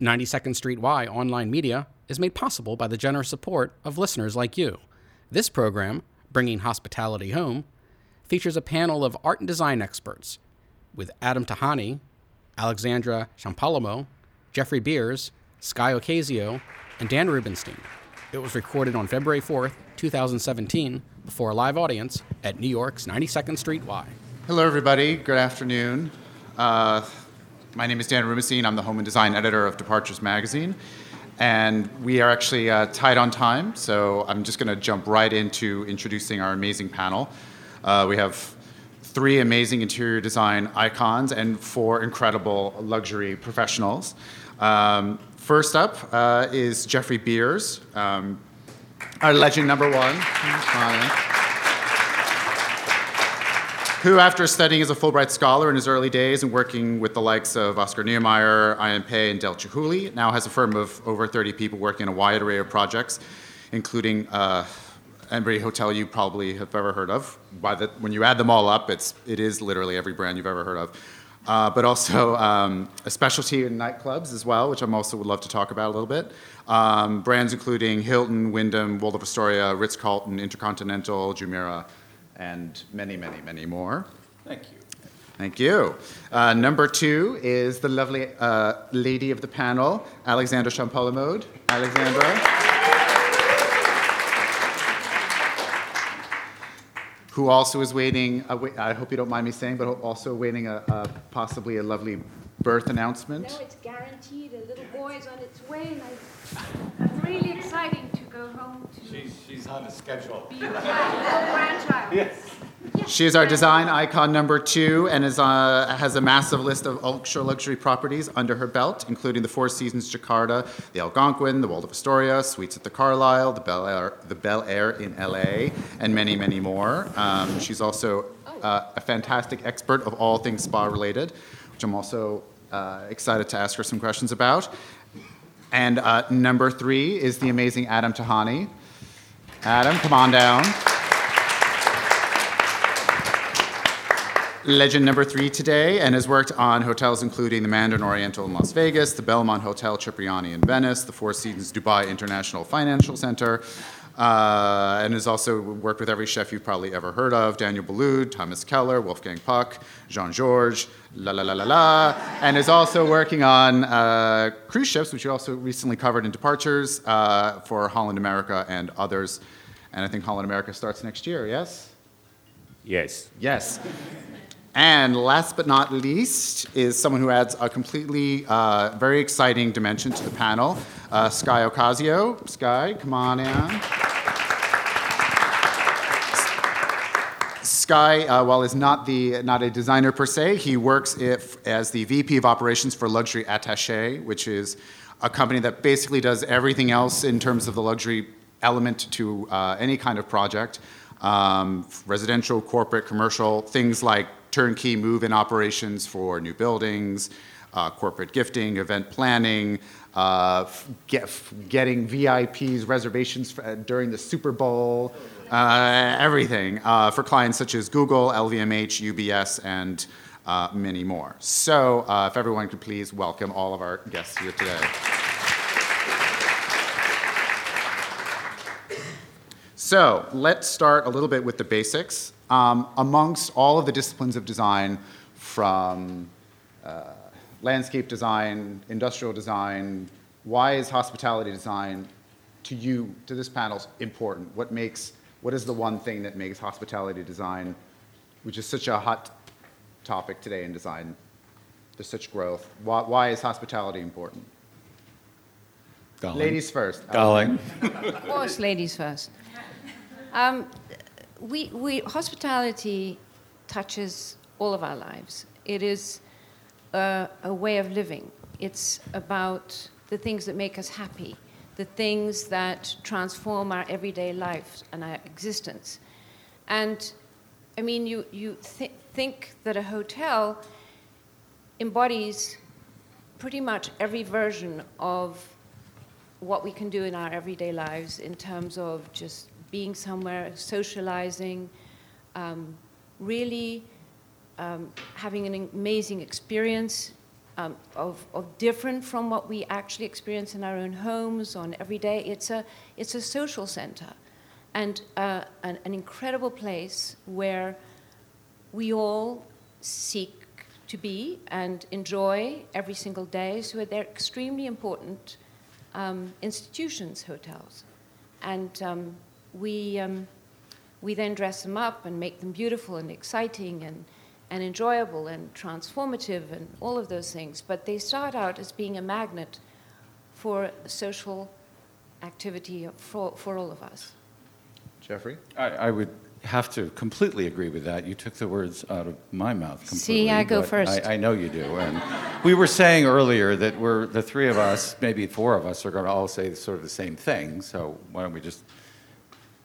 92nd Street Y online media is made possible by the generous support of listeners like you. This program, Bringing Hospitality Home, features a panel of art and design experts with Adam Tihany, Alexandra Champalimaud, Jeffrey Beers, Skie Ocasio, and Dan Rubinstein. It was recorded on February 4th, 2017, before a live audience at New York's 92nd Street Y. Hello, everybody. Good afternoon. Uh, my name is Dan Rubinstein. I'm the home and design editor of Departures Magazine. And we are actually uh, tight on time, so I'm just going to jump right into introducing our amazing panel. Uh, we have three amazing interior design icons and four incredible luxury professionals. Um, first up uh, is Jeffrey Beers, um, our legend number one who, after studying as a Fulbright scholar in his early days and working with the likes of Oscar Niemeyer, I.M. Pei, and Dale Chihuly, now has a firm of over 30 people working on a wide array of projects, including uh, every hotel you probably have ever heard of. By the, when you add them all up, it's, it is literally every brand you've ever heard of. Uh, but also um, a specialty in nightclubs as well, which I'm also would love to talk about a little bit. Um, brands including Hilton, Wyndham, Waldorf Astoria, Ritz-Carlton, Intercontinental, Jumeirah, and many, many, many more. Thank you. Thank you. Uh, number two is the lovely uh, lady of the panel, Alexandra Champalimaud. Alexandra. who also is waiting, uh, wait, I hope you don't mind me saying, but also waiting a, a, possibly a lovely birth announcement. No, it's guaranteed. A little boy is on its way, and I'm really exciting to go home to. She's, she's on a schedule. Be a grandchild. Yes. She is our design icon number two and is, uh, has a massive list of ultra luxury properties under her belt, including the Four Seasons Jakarta, the Algonquin, the Waldorf Astoria, Suites at the Carlyle, the Bel Air, the Bel Air in LA, and many, many more. Um, she's also uh, a fantastic expert of all things spa related, which I'm also uh, excited to ask her some questions about. And uh, number three is the amazing Adam Tihany. Adam, come on down. Legend number three today, and has worked on hotels including the Mandarin Oriental in Las Vegas, the Belmond Hotel Cipriani in Venice, the Four Seasons Dubai International Financial Center, uh, and has also worked with every chef you've probably ever heard of Daniel Boulud, Thomas Keller, Wolfgang Puck, Jean Georges, la la la la la, and is also working on uh, cruise ships, which you also recently covered in Departures uh, for Holland America and others. And I think Holland America starts next year, yes? Yes. Yes. And last but not least is someone who adds a completely uh, very exciting dimension to the panel, uh, Skie Ocasio. Sky, come on in. Skie, uh, while is not the not a designer per se, he works if, as the VP of Operations for Luxury Attaché, which is a company that basically does everything else in terms of the luxury element to uh, any kind of project, um, residential, corporate, commercial, things like turnkey move-in operations for new buildings, uh, corporate gifting, event planning, uh, get, getting VIPs reservations for, uh, during the Super Bowl, uh, everything uh, for clients such as Google, LVMH, UBS, and uh, many more. So, if everyone could please welcome all of our guests here today. So, let's start a little bit with the basics. Um, amongst all of the disciplines of design, from uh, landscape design, industrial design, why is hospitality design to you, to this panel, important? What makes, what is the one thing that makes hospitality design, which is such a hot topic today in design, there's such growth. Why, why is hospitality important? Darling. Ladies first. Darling. Of course, ladies first. Um, we, we, hospitality touches all of our lives. It is a, a way of living. It's about the things that make us happy, the things that transform our everyday life and our existence. And I mean, you, you th- think that a hotel embodies pretty much every version of what we can do in our everyday lives in terms of just being somewhere, socializing, um, really um, having an amazing experience um, of, of different from what we actually experience in our own homes on every day. It's a, it's a social center and uh, an, an incredible place where we all seek to be and enjoy every single day. So they're extremely important um, institutions, hotels. And um, we, um, we then dress them up and make them beautiful and exciting and, and enjoyable and transformative and all of those things. But they start out as being a magnet for social activity for, for all of us. Jeffrey? I, I would have to completely agree with that. You took the words out of my mouth completely. See, I go first. I, I know you do. And we were saying earlier that we're the three of us, maybe four of us, are going to all say sort of the same thing. So why don't we just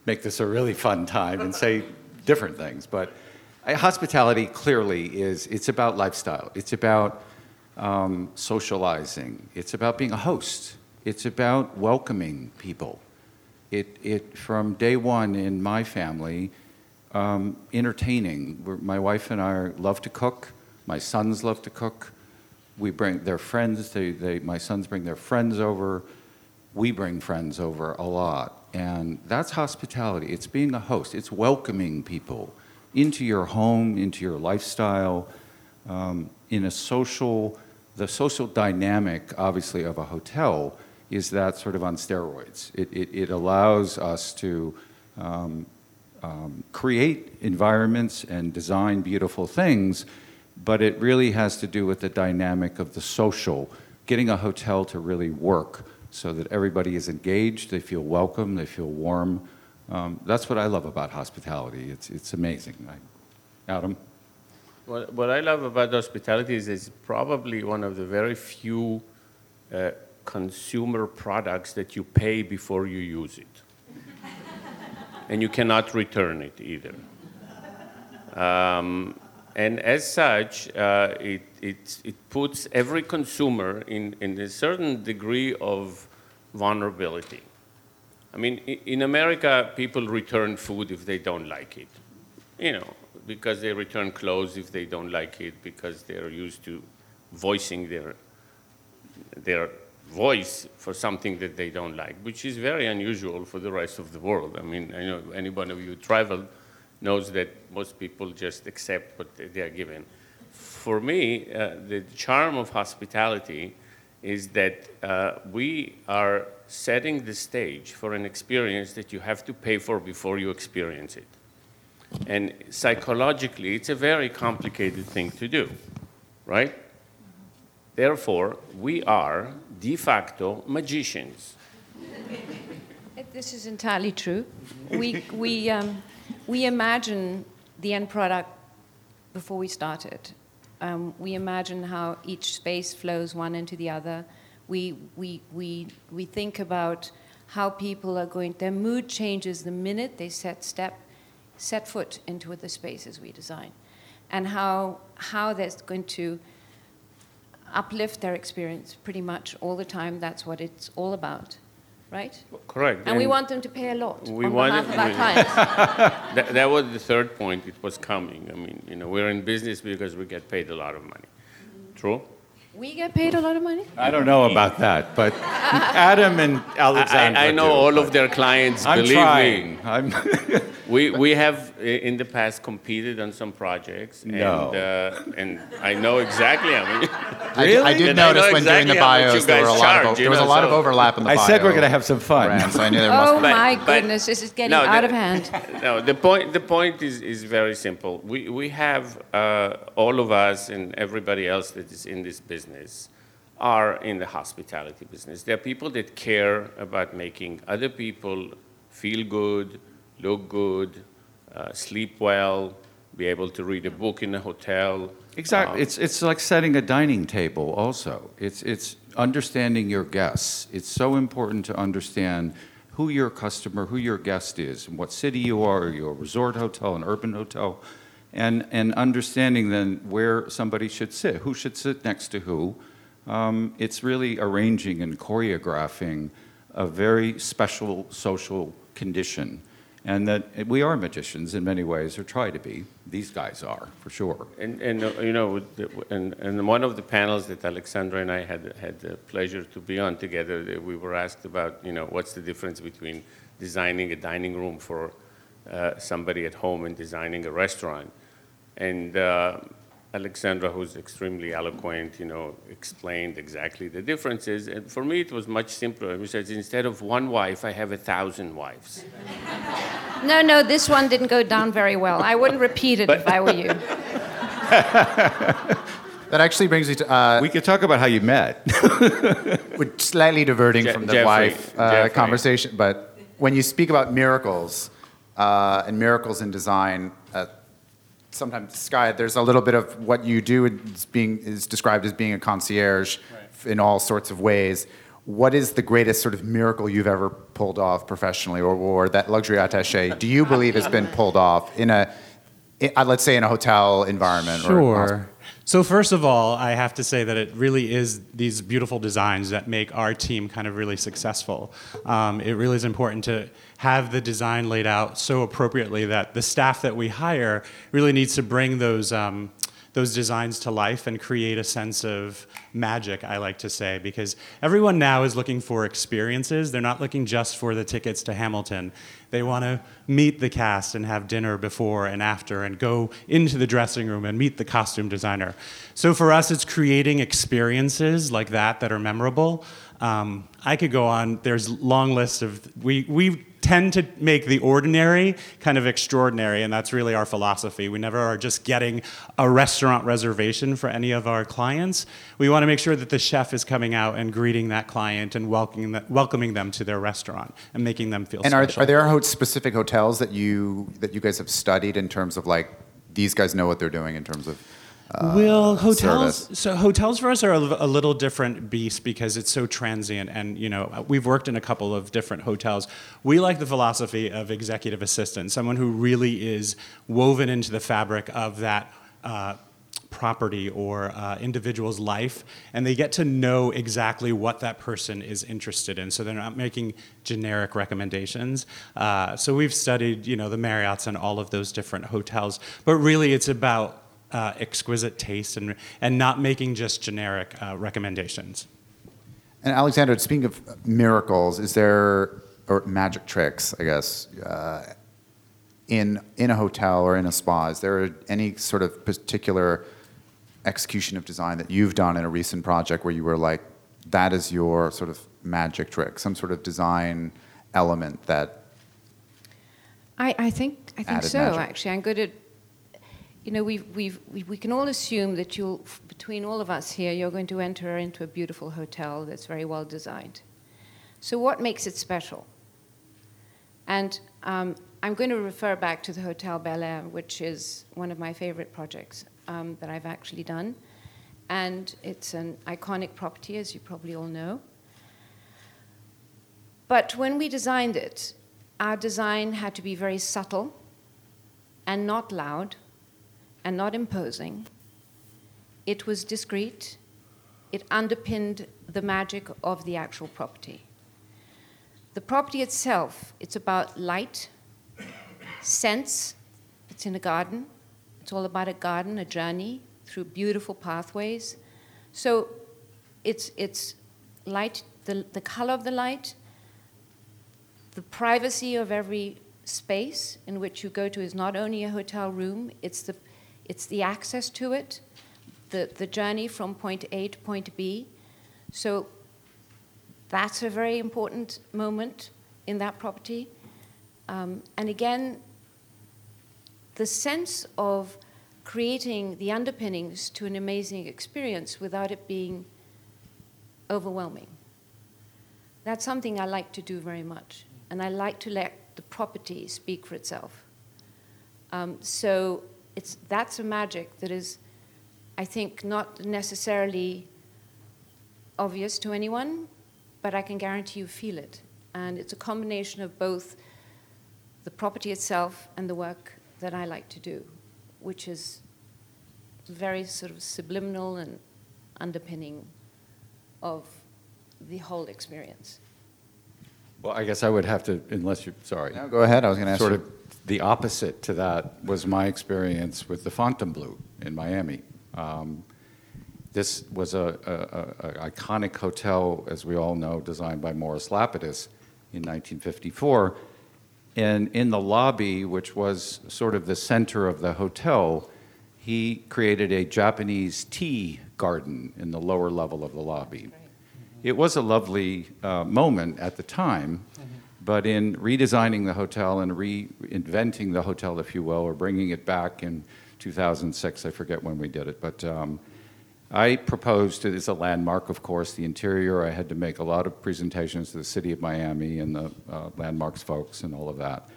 make this a really fun time and say different things? But hospitality clearly is it's about lifestyle. It's about um, socializing. It's about being a host. It's about welcoming people. It, it from day one in my family, um, entertaining. We're, my wife and I love to cook. My sons love to cook. We bring their friends. They, they, my sons bring their friends over. We bring friends over a lot, and that's hospitality. It's being a host. It's welcoming people into your home, into your lifestyle, um, in a social. The social dynamic, obviously, of a hotel is that sort of on steroids. It, it, it allows us to um, um, create environments and design beautiful things, but it really has to do with the dynamic of the social, getting a hotel to really work so that everybody is engaged, they feel welcome, they feel warm. Um, that's what I love about hospitality. It's, it's amazing. I, Adam? What, what I love about hospitality is it's probably one of the very few uh, consumer products that you pay before you use it. and you cannot return it either. Um, and as such, uh, it, it, it puts every consumer in, in a certain degree of vulnerability. I mean, in America, people return food if they don't like it. You know, because they return clothes if they don't like it, because they're used to voicing their, their voice for something that they don't like, which is very unusual for the rest of the world. I mean, I know anyone of you who traveled knows that most people just accept what they are given. For me, uh, the charm of hospitality is that uh, we are setting the stage for an experience that you have to pay for before you experience it. And psychologically, it's a very complicated thing to do, right? Therefore, we are de facto magicians. This is entirely true. We, we, um, we imagine the end product before we start it. Um, we imagine how each space flows one into the other. We, we, we, we think about how people are going, their mood changes the minute they set step, set foot into the spaces we design, and how, how that's going to uplift their experience pretty much all the time. That's what it's all about, right? Correct. And, and we want them to pay a lot we on wanted, behalf of our clients. that, that, was the third point. It was coming. I mean, you know, we're in business because we get paid a lot of money. True. We get paid a lot of money? I don't know about that, but Adam and Alexandra. I, I know do, all of their clients. I'm believe trying. me. I'm we we have in the past competed on some projects. No. And, uh, and I know exactly. I mean, Really? I, I did And I notice know when exactly doing the how much you bios there were a guys lot of charge, o- you there was a know, lot of so- overlap in the I bio. said we're going to have some fun. brand, so I knew there must Oh But- my but- goodness, this is getting No, out the- of hand. no, the point, the point is, is very simple. We, we have, uh, all of us and everybody else that is in this business are in the hospitality business. There are people that care about making other people feel good, look good, uh, sleep well, be able to read a book in a hotel. Exactly. Um, It's, it's like setting a dining table also. It's, it's understanding your guests. It's so important to understand who your customer, who your guest is, and what city you are, are you a resort hotel, an urban hotel, and, and understanding then where somebody should sit, who should sit next to who. Um, it's really arranging and choreographing a very special social condition. And that we are magicians in many ways, or try to be. These guys are, for sure. And, and uh, you know, and, and one of the panels that Alexandra and I had had the pleasure to be on together, we were asked about, you know, what's the difference between designing a dining room for uh, somebody at home and designing a restaurant. And uh, Alexandra, who's extremely eloquent, you know, explained exactly the differences. And for me, it was much simpler. She says, instead of one wife, I have a thousand wives. No, no, this one didn't go down very well. I wouldn't repeat it but, if I were you. that actually brings me to. Uh, we could talk about how you met. we're slightly diverting Je- from the Jeffrey, wife uh, conversation, but when you speak about miracles uh, and miracles in design, uh, sometimes Skie, there's a little bit of what you do is being is described as being a concierge right. in all sorts of ways. What is the greatest sort of miracle you've ever pulled off professionally, or, or that luxury attaché do you believe has been pulled off in a, in, uh, let's say, in a hotel environment? Sure. So first of all, I have to say that it really is these beautiful designs that make our team kind of really successful. Um, it really is important to have the design laid out so appropriately that the staff that we hire really needs to bring those um, those designs to life and create a sense of magic, I like to say, because everyone now is looking for experiences. They're not looking just for the tickets to Hamilton. They want to meet the cast and have dinner before and after and go into the dressing room and meet the costume designer. So for us, it's creating experiences like that that are memorable. Um, I could go on. There's long lists of we we tend to make the ordinary kind of extraordinary, and that's really our philosophy. We never are just getting a restaurant reservation for any of our clients. We want to make sure that the chef is coming out and greeting that client and welcoming them, welcoming them to their restaurant and making them feel and special. are, are there specific hotels that you that you guys have studied in terms of like these guys know what they're doing in terms of uh, well, hotels. Service. So hotels for us are a, a, little different beast because it's so transient, and you know we've worked in a couple of different hotels. We like the philosophy of executive assistant, someone who really is woven into the fabric of that. Uh, property or uh, individual's life, and they get to know exactly what that person is interested in. So they're not making generic recommendations. Uh, so we've studied, you know, the Marriotts and all of those different hotels, but really it's about uh, exquisite taste and, and not making just generic uh, recommendations. And Alexander, speaking of miracles, is there, or magic tricks, I guess, uh, in, in a hotel or in a spa, is there any sort of particular execution of design that you've done in a recent project where you were like, that is your sort of magic trick, some sort of design element that I, I think I think so. Magic. Actually, I'm good at you know, we've, we've, we, we can all assume that you'll, between all of us here, you're going to enter into a beautiful hotel that's very well designed. So, what makes it special? And um, I'm going to refer back to the Hotel Bel Air, which is one of my favorite projects um, that I've actually done. And it's an iconic property, as you probably all know. But when we designed it, our design had to be very subtle and not loud and not imposing. It was discreet. It underpinned the magic of the actual property. The property itself, it's about light, sense. It's in a garden. It's all about a garden, a journey through beautiful pathways. So it's, it's light, the, the color of the light, the privacy of every space in which you go to is not only a hotel room, it's the it's the access to it, the, the journey from point A to point B. So that's a very important moment in that property. Um, and again, the sense of creating the underpinnings to an amazing experience without it being overwhelming. That's something I like to do very much. And I like to let the property speak for itself. Um, so it's, that's a magic that is, I think, not necessarily obvious to anyone, but I can guarantee you feel it. And it's a combination of both the property itself and the work that I like to do, which is very sort of subliminal and underpinning of the whole experience. Well, I guess I would have to, unless you're, sorry. No, go ahead. I was going to ask Sort you. of the opposite to that was my experience with the Fontainebleau in Miami. Um, This was a, a- a- a iconic hotel, as we all know, designed by Morris Lapidus in 1954. And in the lobby, which was sort of the center of the hotel, he created a Japanese tea garden in the lower level of the lobby. It was a lovely uh, moment at the time, but in redesigning the hotel and reinventing the hotel, if you will, or bringing it back in 2006, I forget when we did it, but um, I proposed it as a landmark, of course, the interior. I had to make a lot of presentations to the city of Miami and the uh, landmarks folks and all of that.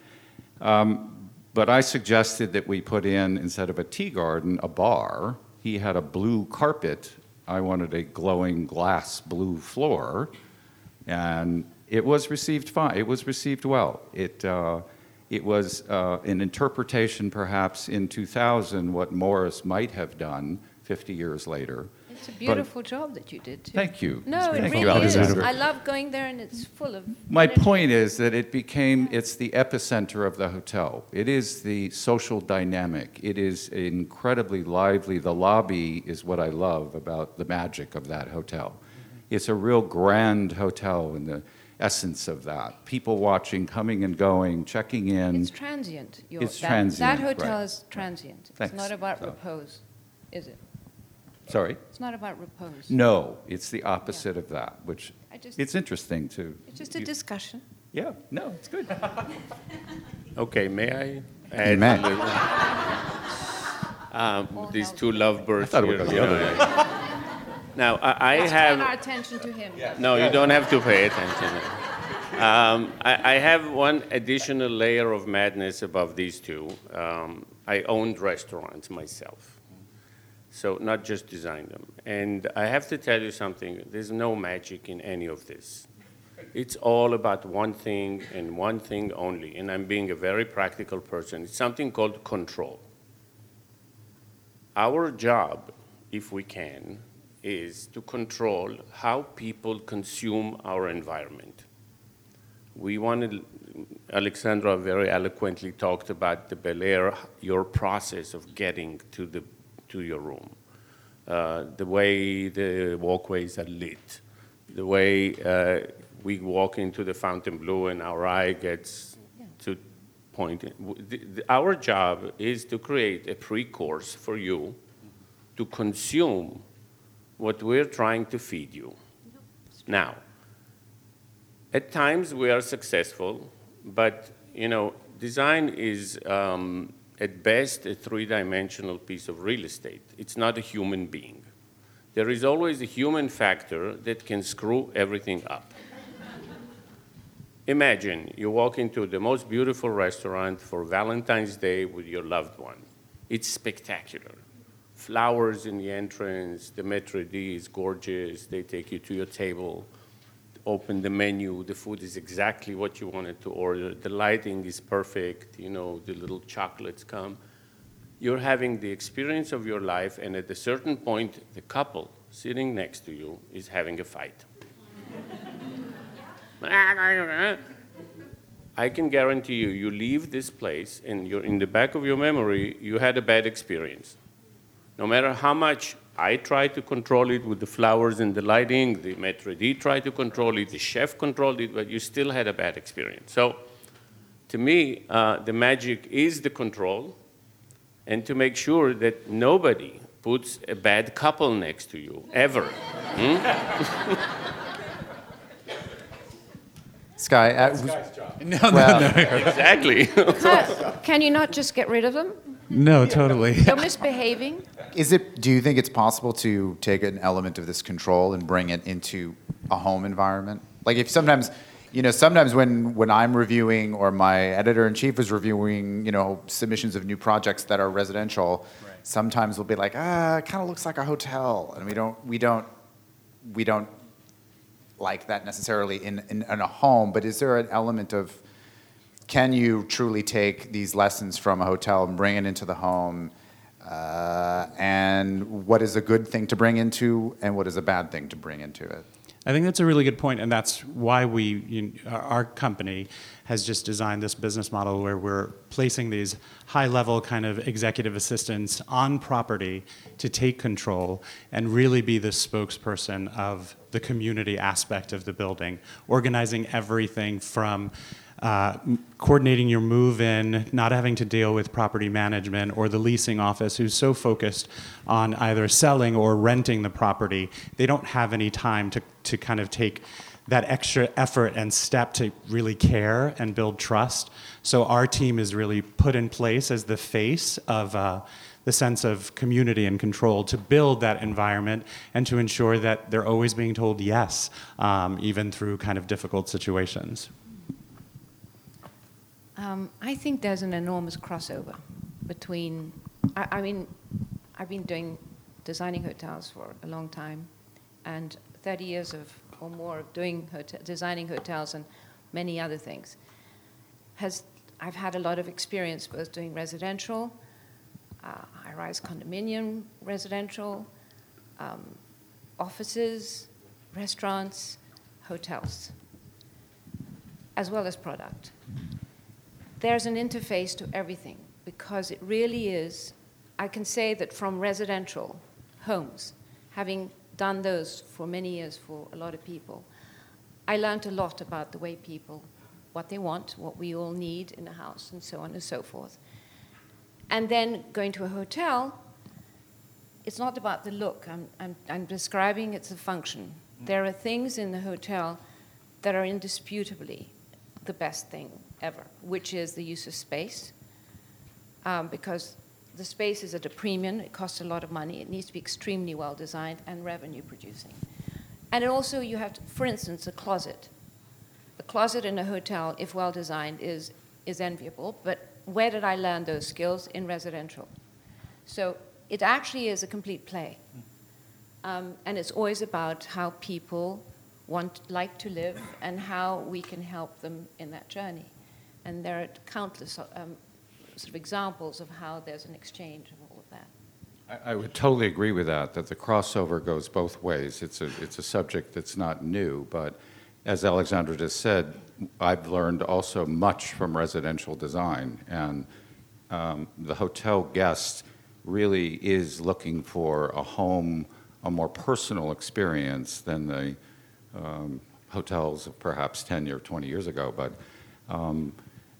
Um, but I suggested that we put in, instead of a tea garden, a bar. He had a blue carpet. I wanted a glowing glass blue floor. And it was received fine. It was received well. It, uh, it was uh, an interpretation, perhaps, in 2000, what Morris might have done 50 years later. It's a beautiful job that you did, too. Thank you. No, it really you, is. I love going there, and it's full of. My energy. point is that it became, it's the epicenter of the hotel. It is the social dynamic. It is incredibly lively. The lobby is what I love about the magic of that hotel. It's a real grand hotel in the essence of that. People watching, coming and going, checking in. It's transient. Your- It's that- transient, That hotel right. is transient. It's Thanks. not about So- repose, is it? Sorry? It's not about repose. No, it's the opposite of that, which I just- it's interesting to. It's just a you- discussion. Yeah, no, it's good. Okay, may I add may. a little? Um, these two lovebirds I thought it here. would go the other way. Now, I, I Let's have. turn our attention to him. No, you don't have to pay attention. Um, I, I have one additional layer of madness above these two. Um, I owned restaurants myself, so not just designed them. And I have to tell you something there's no magic in any of this. It's all about one thing and one thing only. And I'm being a very practical person. It's something called control. Our job, if we can, is to control how people consume our environment. We wanted, Alexandra very eloquently talked about the Bel Air, your process of getting to, the, to your room, uh, the way the walkways are lit, the way uh, we walk into the Fontainebleau and our eye gets to point. Our job is to create a pre-course for you to consume what we're trying to feed you. Now, at times we are successful, but you know, design is um, at best a three-dimensional piece of real estate. It's not a human being. There is always a human factor that can screw everything up. Imagine you walk into the most beautiful restaurant for Valentine's Day with your loved one. It's spectacular. Flowers in the entrance, the maitre d' is gorgeous, they take you to your table, open the menu, the food is exactly what you wanted to order, the lighting is perfect, you know, the little chocolates come. You're having the experience of your life, and at a certain point, the couple sitting next to you is having a fight. I can guarantee you, you leave this place and you're in the back of your memory, you had a bad experience. No matter how much I tried to control it with the flowers and the lighting, the maitre d' tried to control it, the chef controlled it, but you still had a bad experience. So, to me, uh, the magic is the control, and to make sure that nobody puts a bad couple next to you ever. Skie, uh, No, well, exactly. Can, can you not just get rid of them? No, totally. They're misbehaving. is it? Do you think it's possible to take an element of this control and bring it into a home environment? Like if sometimes, you know, sometimes when when I'm reviewing or my editor in chief is reviewing, you know, submissions of new projects that are residential, sometimes we'll be like, ah, it kind of looks like a hotel, and we don't we don't we don't like that necessarily in, in, in a home, but is there an element of can you truly take these lessons from a hotel and bring it into the home? Uh, and what is a good thing to bring into, and what is a bad thing to bring into it? I think that's a really good point, and that's why we, you, our company, has just designed this business model where we're placing these high-level kind of executive assistants on property to take control and really be the spokesperson of the community aspect of the building, organizing everything from uh, coordinating your move in, not having to deal with property management or the leasing office who's so focused on either selling or renting the property, they don't have any time to, to kind of take that extra effort and step to really care and build trust. So our team is really put in place as the face of uh, the sense of community and control to build that environment and to ensure that they're always being told yes, um, even through kind of difficult situations. Um, I think there's an enormous crossover between, I, I mean, I've been doing designing hotels for a long time, and 30 years of or more of doing hotel, designing hotels and many other things. Has I've had a lot of experience both doing residential, uh, high-rise condominium residential, um, offices, restaurants, hotels, as well as product there's an interface to everything because it really is. I can say that from residential homes, having done those for many years for a lot of people, I learned a lot about the way people, what they want, what we all need in a house, and so on and so forth. And then going to a hotel, it's not about the look. I'm, I'm, I'm describing it's a function. Mm. There are things in the hotel that are indisputably the best thing ever, which is the use of space. Um, because the space is at a premium, it costs a lot of money, it needs to be extremely well designed and revenue producing. And also, you have, to, for instance, a closet. The closet in a hotel, if well designed, is, is enviable, but where did I learn those skills? In residential. So it actually is a complete play. Um, and it's always about how people want, like to live and how we can help them in that journey. And there are countless um, sort of examples of how there's an exchange of all of that. I, I would totally agree with that, that the crossover goes both ways. It's a, it's a subject that's not new, but as Alexandra just said, I've learned also much from residential design. And um, the hotel guest really is looking for a home, a more personal experience than the um, hotels of perhaps 10 or 20 years ago. But um,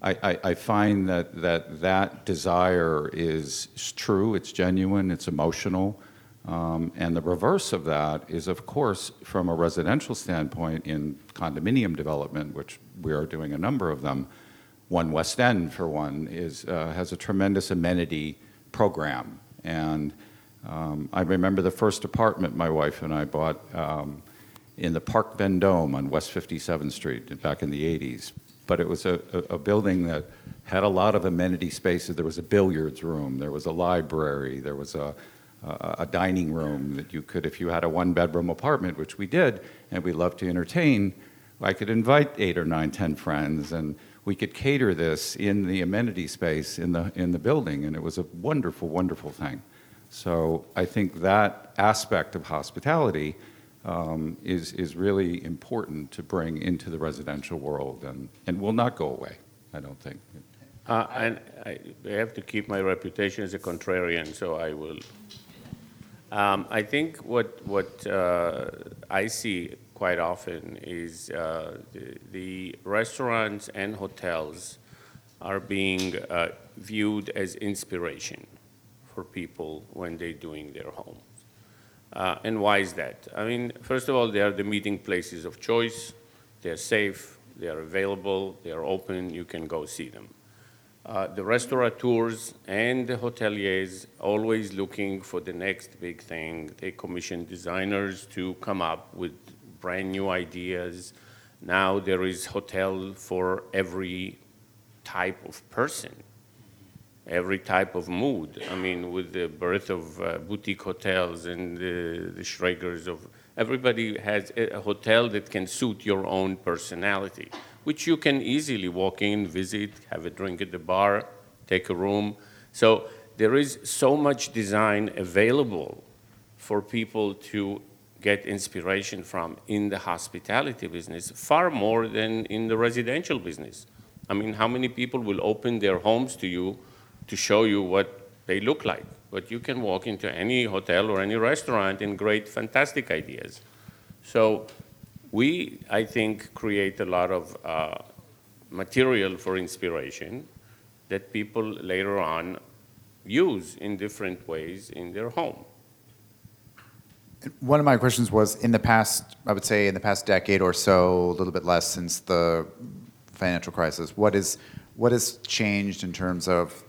I, I, find that, that that desire is true, it's genuine, it's emotional. Um, and the reverse of that is, of course, from a residential standpoint in condominium development, which we are doing a number of them. One West End, for one, is, uh, has a tremendous amenity program. And um, I remember the first apartment my wife and I bought um, in the Park Vendome on West 57th Street back in the 80s but it was a, a, a, building that had a lot of amenity spaces. There was a billiards room, there was a library, there was a, a, a dining room that you could, if you had a one bedroom apartment, which we did, and we loved to entertain, I could invite eight or nine, ten friends, and we could cater this in the amenity space in the, in the building, and it was a wonderful, wonderful thing. So I think that aspect of hospitality um, is, is really important to bring into the residential world and, and will not go away, I don't think. Uh, and I, have to keep my reputation as a contrarian, so I will. Um, I think what, what uh, I see quite often is uh, the, the, restaurants and hotels are being uh, viewed as inspiration for people when they're doing their home. Uh, and why is that? I mean, first of all, they are the meeting places of choice. They're safe, they are available, they are open, you can go see them. Uh, the restaurateurs and the hoteliers always looking for the next big thing. They commission designers to come up with brand new ideas. Now there is hotel for every type of person every type of mood. I mean, with the birth of uh, boutique hotels and the, the Schragers of everybody has a hotel that can suit your own personality, which you can easily walk in, visit, have a drink at the bar, take a room. So there is so much design available for people to get inspiration from in the hospitality business far more than in the residential business. I mean, how many people will open their homes to you to show you what they look like? But you can walk into any hotel or any restaurant and great, fantastic ideas. So we, I think, create a lot of uh, material for inspiration that people later on use in different ways in their home. One of my questions was in the past, I would say in the past decade or so, a little bit less since the financial crisis, what is what has changed in terms of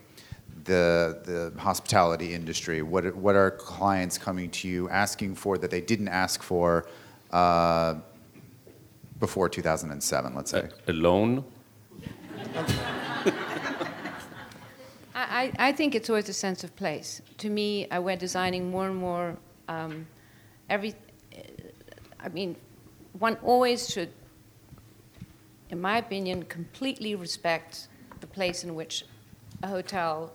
the the hospitality industry? What what are clients coming to you asking for that they didn't ask for uh, before 2007? Let's say a, a loan. I, I think it's always a sense of place. To me, I we're designing more and more. Um, every, I mean, one always should, in my opinion, completely respect the place in which a hotel,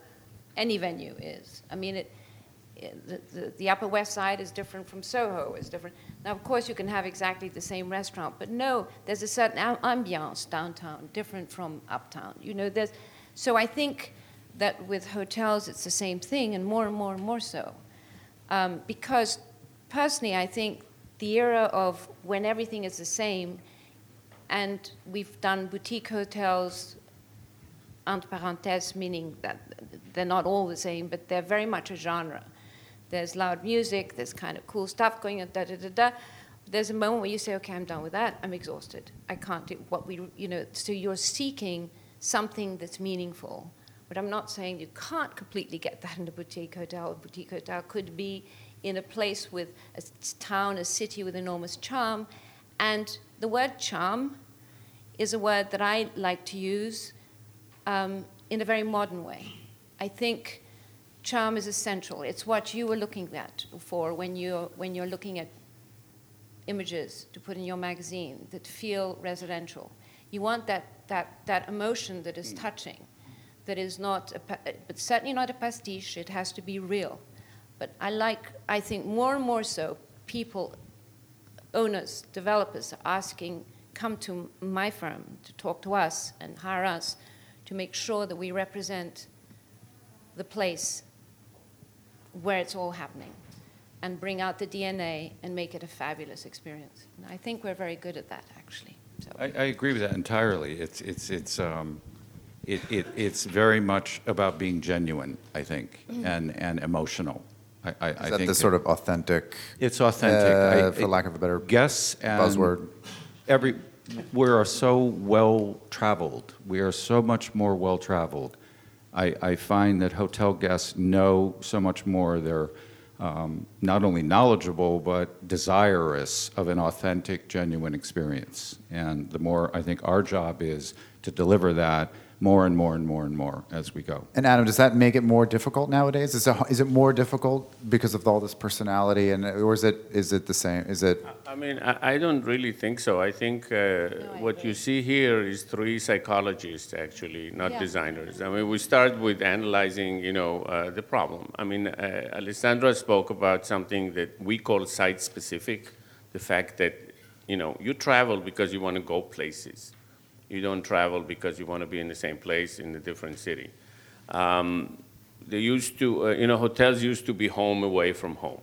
any venue is. I mean, it, the, the, the Upper West Side is different from Soho, is different. Now, of course, you can have exactly the same restaurant, but no, there's a certain ambiance downtown, different from uptown. You know, there's, so I think that with hotels it's the same thing, and more and more and more so. Um, because personally, I think the era of when everything is the same, and we've done boutique hotels, entre parenthèses, meaning that they're not all the same, but they're very much a genre. There's loud music, there's kind of cool stuff going on, da da da da. There's a moment where you say, okay, I'm done with that. I'm exhausted. I can't do what we, you know, so you're seeking something that's meaningful. But I'm not saying you can't completely get that in a boutique hotel. A boutique hotel could be in a place with a town, a city with enormous charm. And the word charm is a word that I like to use um, in a very modern way. I think charm is essential. It's what you were looking at for when you're, when you're looking at images to put in your magazine that feel residential. You want that, that, that emotion that is touching, that is not, a, but certainly not a pastiche. It has to be real. But I like, I think more and more so, people, owners, developers are asking, come to my firm to talk to us and hire us to make sure that we represent the place where it's all happening and bring out the DNA and make it a fabulous experience. And I think we're very good at that, actually. So. I, I agree with that entirely. It's, it's, it's, um, it, it, it's very much about being genuine, I think, mm-hmm. and, and emotional. I, I, Is I that the sort of authentic? It's authentic, uh, I, for lack of a better guess buzzword. Every we are so well traveled. We are so much more well traveled. I, I, find that hotel guests know so much more. They're um, not only knowledgeable but desirous of an authentic, genuine experience. And the more I think our job is to deliver that more and more and more and more as we go. And Adam, does that make it more difficult nowadays? Is it, is it more difficult because of all this personality, and or is it is it the same? Is it? I mean, I, I don't really think so. I think uh, no, I what agree. you see here is three psychologists actually, not yeah. designers. I mean, we start with analyzing, you know, uh, the problem. I mean, uh, Alessandra spoke about something that we call site specific, the fact that you know you travel because you want to go places you don't travel because you want to be in the same place in a different city. Um, they used to, uh, you know, hotels used to be home away from home.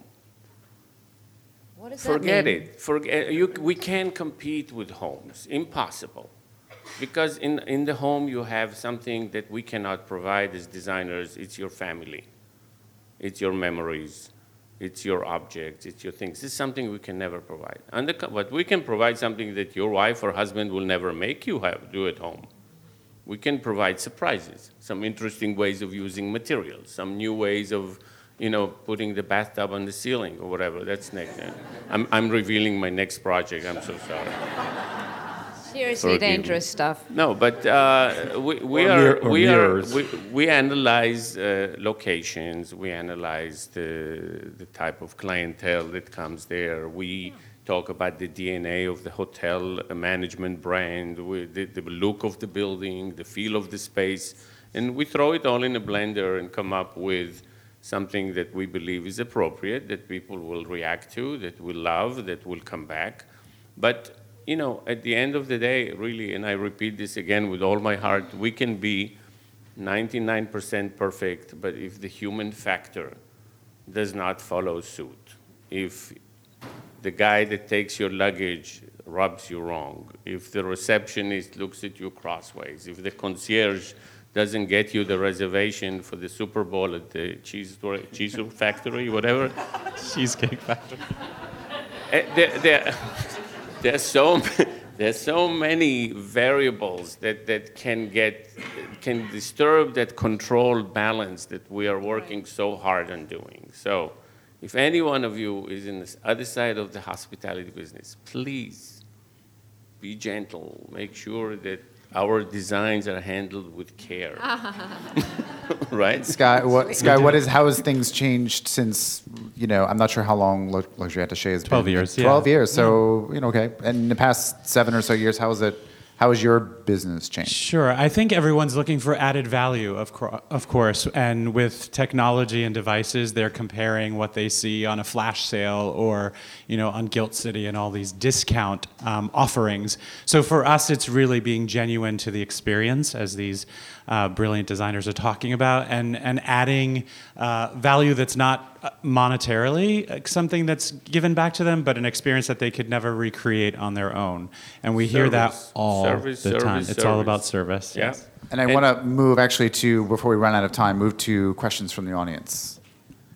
What does Forget that mean? it. Forget you, We can't compete with homes. Impossible. Because in, in the home you have something that we cannot provide as designers. It's your family. It's your memories. It's your objects, it's your things. Is something we can never provide. And the, but we can provide something that your wife or husband will never make you have, do at home. We can provide surprises, some interesting ways of using materials, some new ways of, you know, putting the bathtub on the ceiling or whatever. That's next. I'm, I'm revealing my next project. I'm so sorry. Seriously dangerous stuff. No, but uh, we, we are we are we, we analyze uh, locations. We analyze the the type of clientele that comes there. We talk about the DNA of the hotel management brand, the, the look of the building, the feel of the space, and we throw it all in a blender and come up with something that we believe is appropriate, that people will react to, that will love, that will come back. But, you know, at the end of the day, really, and I repeat this again with all my heart, we can be 99% perfect, but if the human factor does not follow suit, if the guy that takes your luggage rubs you wrong, if the receptionist looks at you crossways, if the concierge doesn't get you the reservation for the Super Bowl at the cheese, cheese factory, whatever. Cheesecake Factory. Uh, there, there, there's so there's so many variables that, that can get can disturb that controlled balance that we are working so hard on doing. So if any one of you is in the other side of the hospitality business, please be gentle. Make sure that our designs are handled with care. right? Skie, what, Skie, what is how has things changed since you know? I'm not sure how long Luxury Attaché has 12 been. years, yeah. Twelve years. So you know, okay. And in the past seven or so years, how has it? How has your business changed? Sure. I think everyone's looking for added value, of, cour- of course. And with technology and devices, they're comparing what they see on a flash sale or, you know, on Gilt City and all these discount um, offerings. So for us, it's really being genuine to the experience, as these uh, brilliant designers are talking about, and, and adding uh, value that's not uh, monetarily uh, something that's given back to them, but an experience that they could never recreate on their own. And we hear that Service. all Service, the time. service, It's all about service. service. Yeah. yes. And I want to move actually to before we run out of time, move to questions from the audience.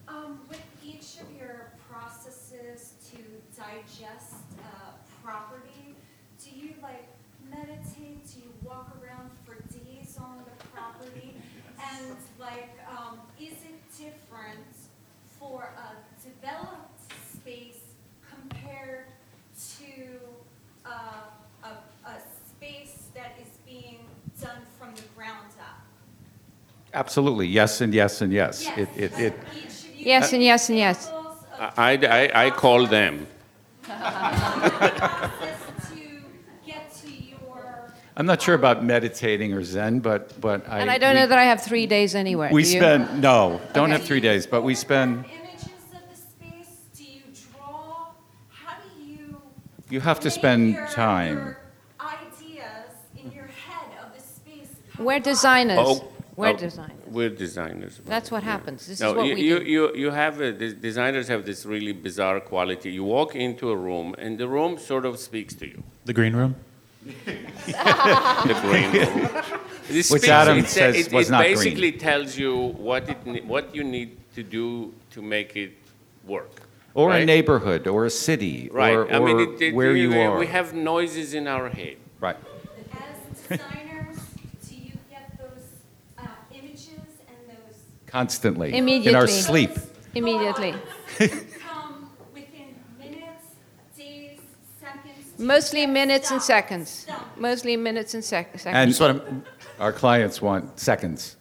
Um, with each of your processes to digest uh, property, do you like meditate? Do you walk around for days on the property? And like, um, is it different for a developed space compared to uh, a, a space that is being done from the ground up? Absolutely, yes and yes and yes. It, it, it, Each of Yes, and yes, and yes. I, I, I call them. process to get to your. I'm not sure about meditating or Zen, but, but I. And I don't we- know that I have three days anywhere. We do you? spend, no, don't Okay. have three days, but we spend, Images of the space, do you draw? How do you? you have to make spend your- time. your Ideas in your head of the space. come We're alive? designers. Oh, We're oh, designers. We're designers. That's what happens. This is what you, we you, do. you, you have a, the designers have this really bizarre quality. You walk into a room, and the room sort of speaks to you. The green room? The green room. It Which speaks- Adam it's a- says it, was it not green. basically tells you what it what you need to do to make it work. Or a neighborhood, or a city, Right. or, I mean, it, it, where we, you we- are. We have noises in our head. Right. As designers, do you get those uh, images and those Constantly. In our sleep. Immediately. come within minutes, days, seconds? to Mostly minutes and seconds. Mostly minutes and sec- seconds. And Just want to, our clients want seconds.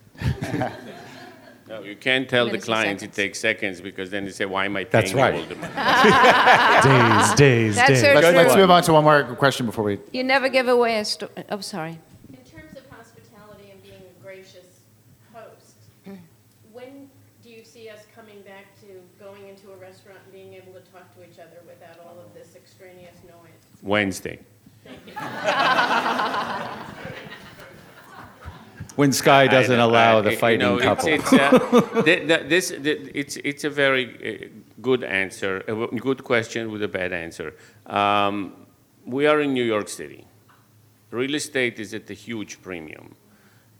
No, you can't tell the Minutes and clients it takes seconds because then they say, "Why am I paying That's you right. all the money?" days, days, That's days. so let's, let's move on to one more question before we. You never give away a story. Oh, sorry. In terms of hospitality and being a gracious host, when do you see us coming back to going into a restaurant and being able to talk to each other without all of this extraneous noise? Wednesday. When Skie doesn't I- allow I- the you fighting know, couple. It's, it's, uh, th- th- this, th- it's, it's a very uh, good answer, a w- good question with a bad answer. Um, we are in New York City. Real estate is at a huge premium.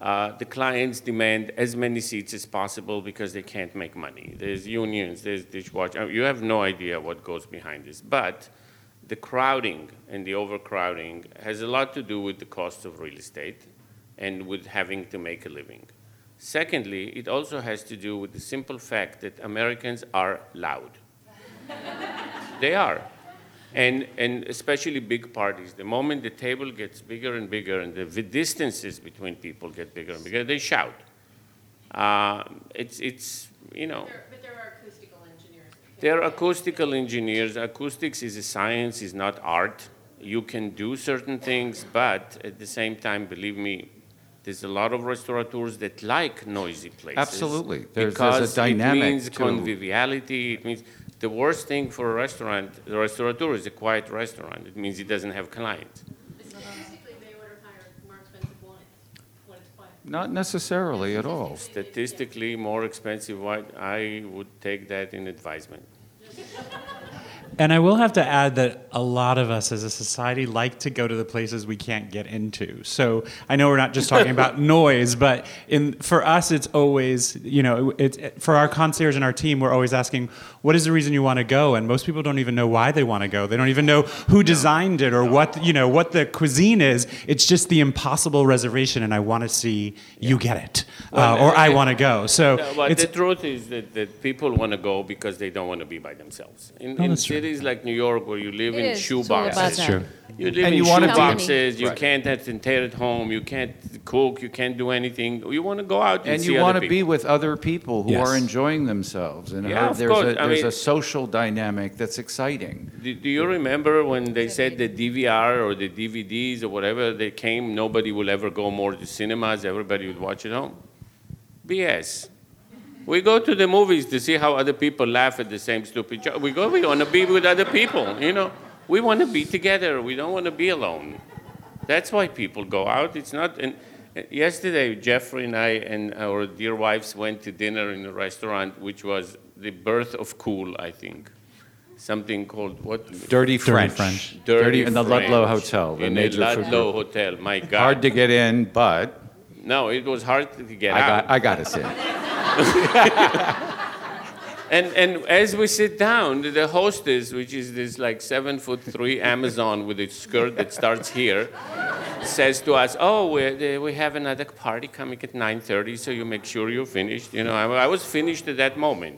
Uh, the clients demand as many seats as possible because they can't make money. There's unions, there's dishwasher. You have no idea what goes behind this. But the crowding and the overcrowding has a lot to do with the cost of real estate and with having to make a living. Secondly, it also has to do with the simple fact that Americans are loud. they are. And, and especially big parties. The moment the table gets bigger and bigger and the distances between people get bigger and bigger, they shout. Uh, it's, it's, you know. There- But there are acoustical can- They're acoustical engineers. Acoustics is a science, is not art. You can do certain things, but at the same time, believe me, there's a lot of restaurateurs that like noisy places. Absolutely. There's- there's because dynamic It means to- conviviality. It means the worst thing for a restaurant, the restaurateur is a quiet restaurant. It means he doesn't have clients. Statistically, they order higher, more expensive wine when it's quiet. Not necessarily at all. Statistically, more expensive wine, I would take that in advisement. And I will have to add that a lot of us as a society like to go to the places we can't get into. So I know we're not just talking about noise, but in for us, it's always you know it's for our concierge and our team, we're always asking, what is the reason you want to go? And most people don't even know why they want to go. They don't even know who designed it or what you know what the cuisine is. It's just the impossible reservation, and I want to see you get it, uh, or I want to go. So No, but it's the truth is that, that people want to go because they don't want to be by themselves. In, Oh, in that's true. Cities like New York, where you live It in is. It's all about shoeboxes, that. True. you live And in you wanna be- shoeboxes. You Right. can't entertain at home. You can't cook. You can't do anything. You want to go out and, And see you other want to be with other people who Yes. are enjoying themselves. And Yeah, are- of there's, course. a, I there's mean- a social dynamic that's exciting. Do, do you remember when they said the DVR or the DVDs or whatever they came? Nobody will ever go more to cinemas. Everybody would watch at home. BS. We go to the movies to see how other people laugh at the same stupid joke. We go. We want to be with other people. You know, we want to be together. We don't want to be alone. That's why people go out. It's not. And uh, yesterday, Jeffrey and I and our dear wives went to dinner in a restaurant, which was the birth of cool. I think something called what? Dirty French. Dirty French. Dirty in the Ludlow Hotel. The in the Ludlow. Hotel. My God. Hard to get in, but no, it was hard to get I out. got, I got us in. And, and as we sit down, the hostess, which is this like seven foot three Amazon with a skirt that starts here, says to us, "Oh, we uh, we have another party coming at 9:30, so you make sure you're finished." You know, I, I was finished at that moment.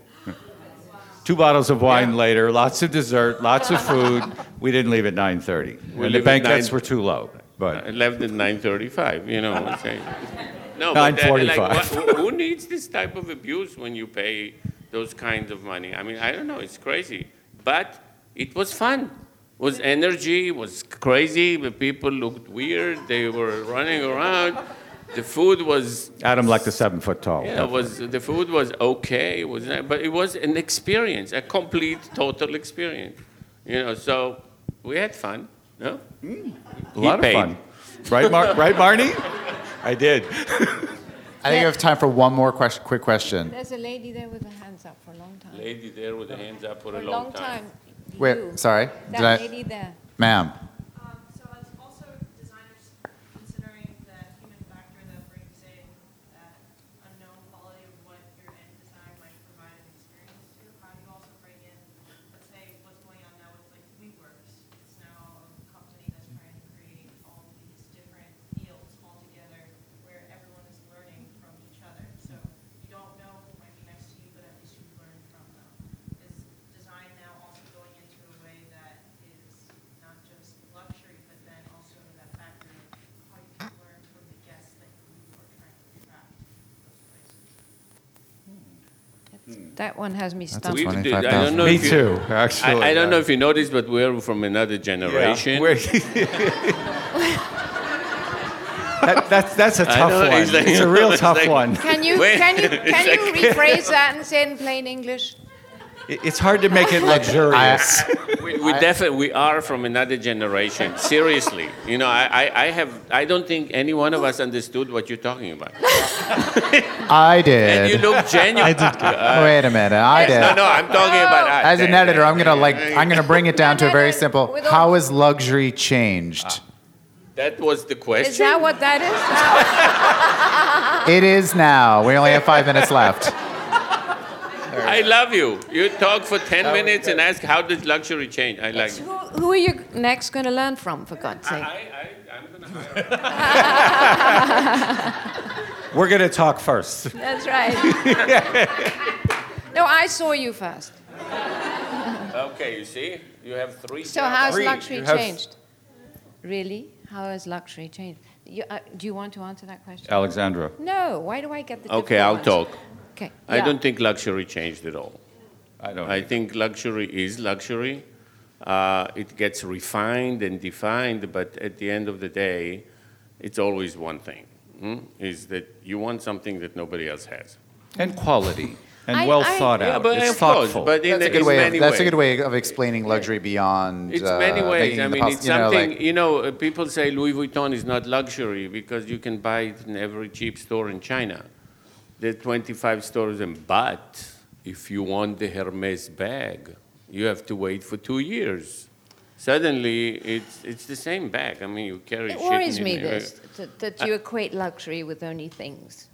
Two bottles of wine Yeah. later, lots of dessert, lots of food. We didn't leave at 9:30. We and the banquets nine- were too low. I uh, left at 9:35. You know, what I'm saying? no, but that- 9:45. like, what, who- who needs this type of abuse when you pay those kinds of money? I mean, I don't know. It's crazy, but it was fun. It was energy. It was crazy. The people looked weird. They were running around. The food was Adam like the seven foot tall. yeah, was the food was okay. It was, but it was an experience, a complete, total experience. You know, so we had fun. No? Mm. a lot of fun. Right, Mar- right, Marnie? I did. I think we have time for one more question, quick question. There's a lady there with her hands up for a long time. Lady there with her hands up for For a long time. Wait, You. sorry. Did That I, lady there. ma'am? Um, so as also designers considering that human factor that brings in that unknown quality of what your end design might provide an experience to, how do you also bring in, let's say, what's going on now with like WeWorks? It's now a company that's trying to create all of these different fields all together where everyone is learning from each other. So you don't know who might be next to you, but at least you learn from them. Is design now also going into a way that is not just luxury, but then also that factor of how you can learn from the guests that you are trying to attract to those places? Hmm. That one has me That's stumped. We- 25,000. I don't know Me if you- too, actually. I, I don't know if you noticed, but we're from another generation. Yeah, we're- that, that's, that's a I tough know, one. it's like- it's a real it's tough like- one. Can you, Wait, can you, can you like- rephrase that and say it in plain English? It- It's hard to make it luxurious. We, we definitely we are from another generation. Seriously, you know, I, I, I have I don't think any one of us understood what you're talking about. I did. And you did. look genuine. Wait a minute. I uh, did. No, no, I'm talking about us. As an editor, I'm gonna like I'm gonna bring it down to a very simple. How has luxury changed? Ah. That was the question. Is that what that is? It is now. We only have five minutes left. I love you. You talk for 10 minutes and ask how does luxury change. I like who, who are you next going to learn from, for God's sake? I, I'm going to hire We're going to talk first. That's right. no, I saw you first. Okay, you see? You have three So how has luxury You have- changed? Really? How has luxury changed? You, uh, do you want to answer that question? Alexandra. No. Why do I get the Okay, I'll ones? talk. Okay. I yeah. don't think luxury changed at all. I don't I think luxury is luxury. Uh, it gets refined and defined, but at the end of the day, it's always one thing. mm, is that you want something that nobody else has. And quality, and I- well I- thought Yeah, out. but It's of course, thoughtful. but That's a good way. Of, that's ways. a good way of explaining luxury beyond. It's uh, many ways. I mean, poss- it's you know, something, like- you know, uh, people say Louis Vuitton is not luxury because you can buy it in every cheap store in China. There are 25 stores, and but if you want the Hermes bag, you have to wait for two years. Suddenly, it's, it's the same bag. I mean, you carry It shit worries in me this that, that you equate luxury with only things.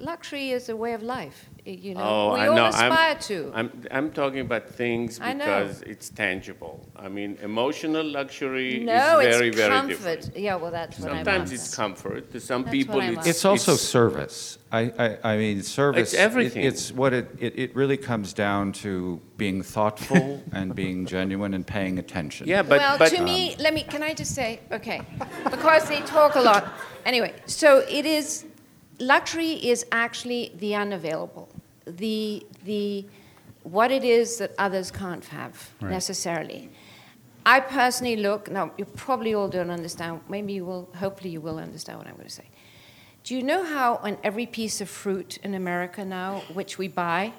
Luxury is a way of life. You know, Oh, we I all know. aspire I'm, to. I'm, I'm talking about things because it's tangible. I mean, emotional luxury no, is very, it's very comfort. different. Yeah, well, that's what I'm Sometimes it's comfort. To some That's people, what I'm it's, after. It's also service. I, I, I mean, service. it- everything. It's what it, it, it really comes down to being thoughtful and being genuine and paying attention. Yeah, but, well, but to me, um, let me. Can I just say, okay, because they talk a lot. Anyway, so it is. Luxury is actually the unavailable, the the what it is that others can't have Right. necessarily. I personally look. Now, you probably all don't understand. Maybe you will. Hopefully, you will understand what I'm going to say. Do you know how on every piece of fruit in America now, which we buy,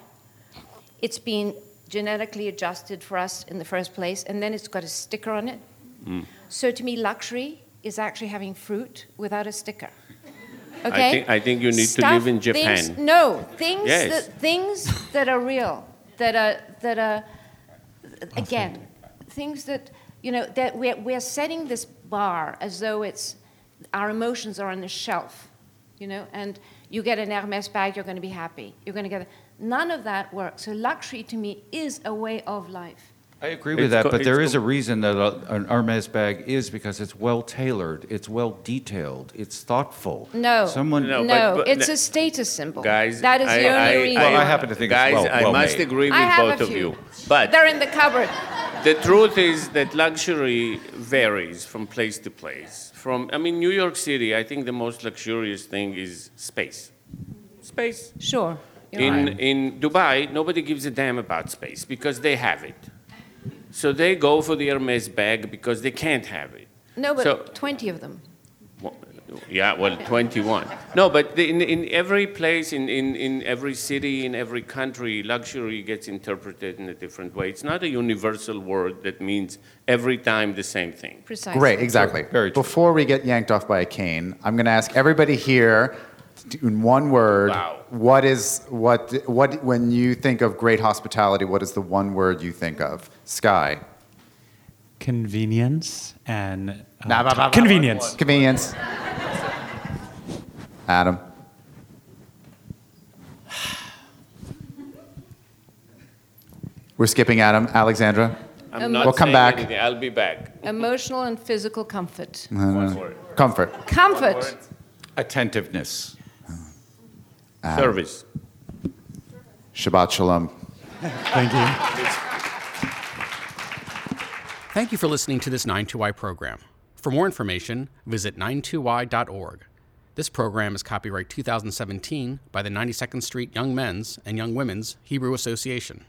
it's been genetically adjusted for us in the first place, and then it's got a sticker on it. Mm. So to me, luxury is actually having fruit without a sticker. I Okay. think, I think you need to live in things- Japan. no, things Yes. that things that are real, that are that are again, things that you know that we're we're setting this bar as though it's our emotions are on the shelf, you know, and you get an Hermes bag, you're going to be happy. You're going to get a, none of that works. So luxury to me is a way of life. I agree It's with that, co- but there is it's a reason that a, an Hermes bag is because it's well tailored, it's well detailed, it's thoughtful. No, Someone. No, no, but- but- it's no. a status symbol. Guys, that is I, the only I, reason. Well, I happen to think it's guys, well- I must made. agree with I have both a of you. But They're in the cupboard. the truth is that luxury varies from place to place. From, I mean, New York City, I think the most luxurious thing is space. Space. Sure. you're In, right. in Dubai, nobody gives a damn about space because they have it. So they go for the Hermes bag because they can't have it. No, but so- 20 of them. Well, Yeah, well, 21. No, but the- in, in every place, in, in, in every city, in every country, luxury gets interpreted in a different way. It's not a universal word that means every time the same thing. Precisely. Great, exactly. Very true. Before we get yanked off by a cane, I'm going to ask everybody here, in one word, Wow. what is what what when you think of great hospitality, what is the one word you think of? Skie. Convenience and uh, Nah, bah, bah, bah, convenience. Convenience. Adam. We're skipping Adam. Alexandra. I'm Um, not We'll come back. anything. I'll be back. Emotional and physical comfort. One word. Comfort. Comfort. Attentiveness. Service. Shabbat shalom. Thank you. Thank you for listening to this 92Y program. For more information, visit 92y.org. This program is copyright 2017 by the 92nd Street Young Men's and Young Women's Hebrew Association.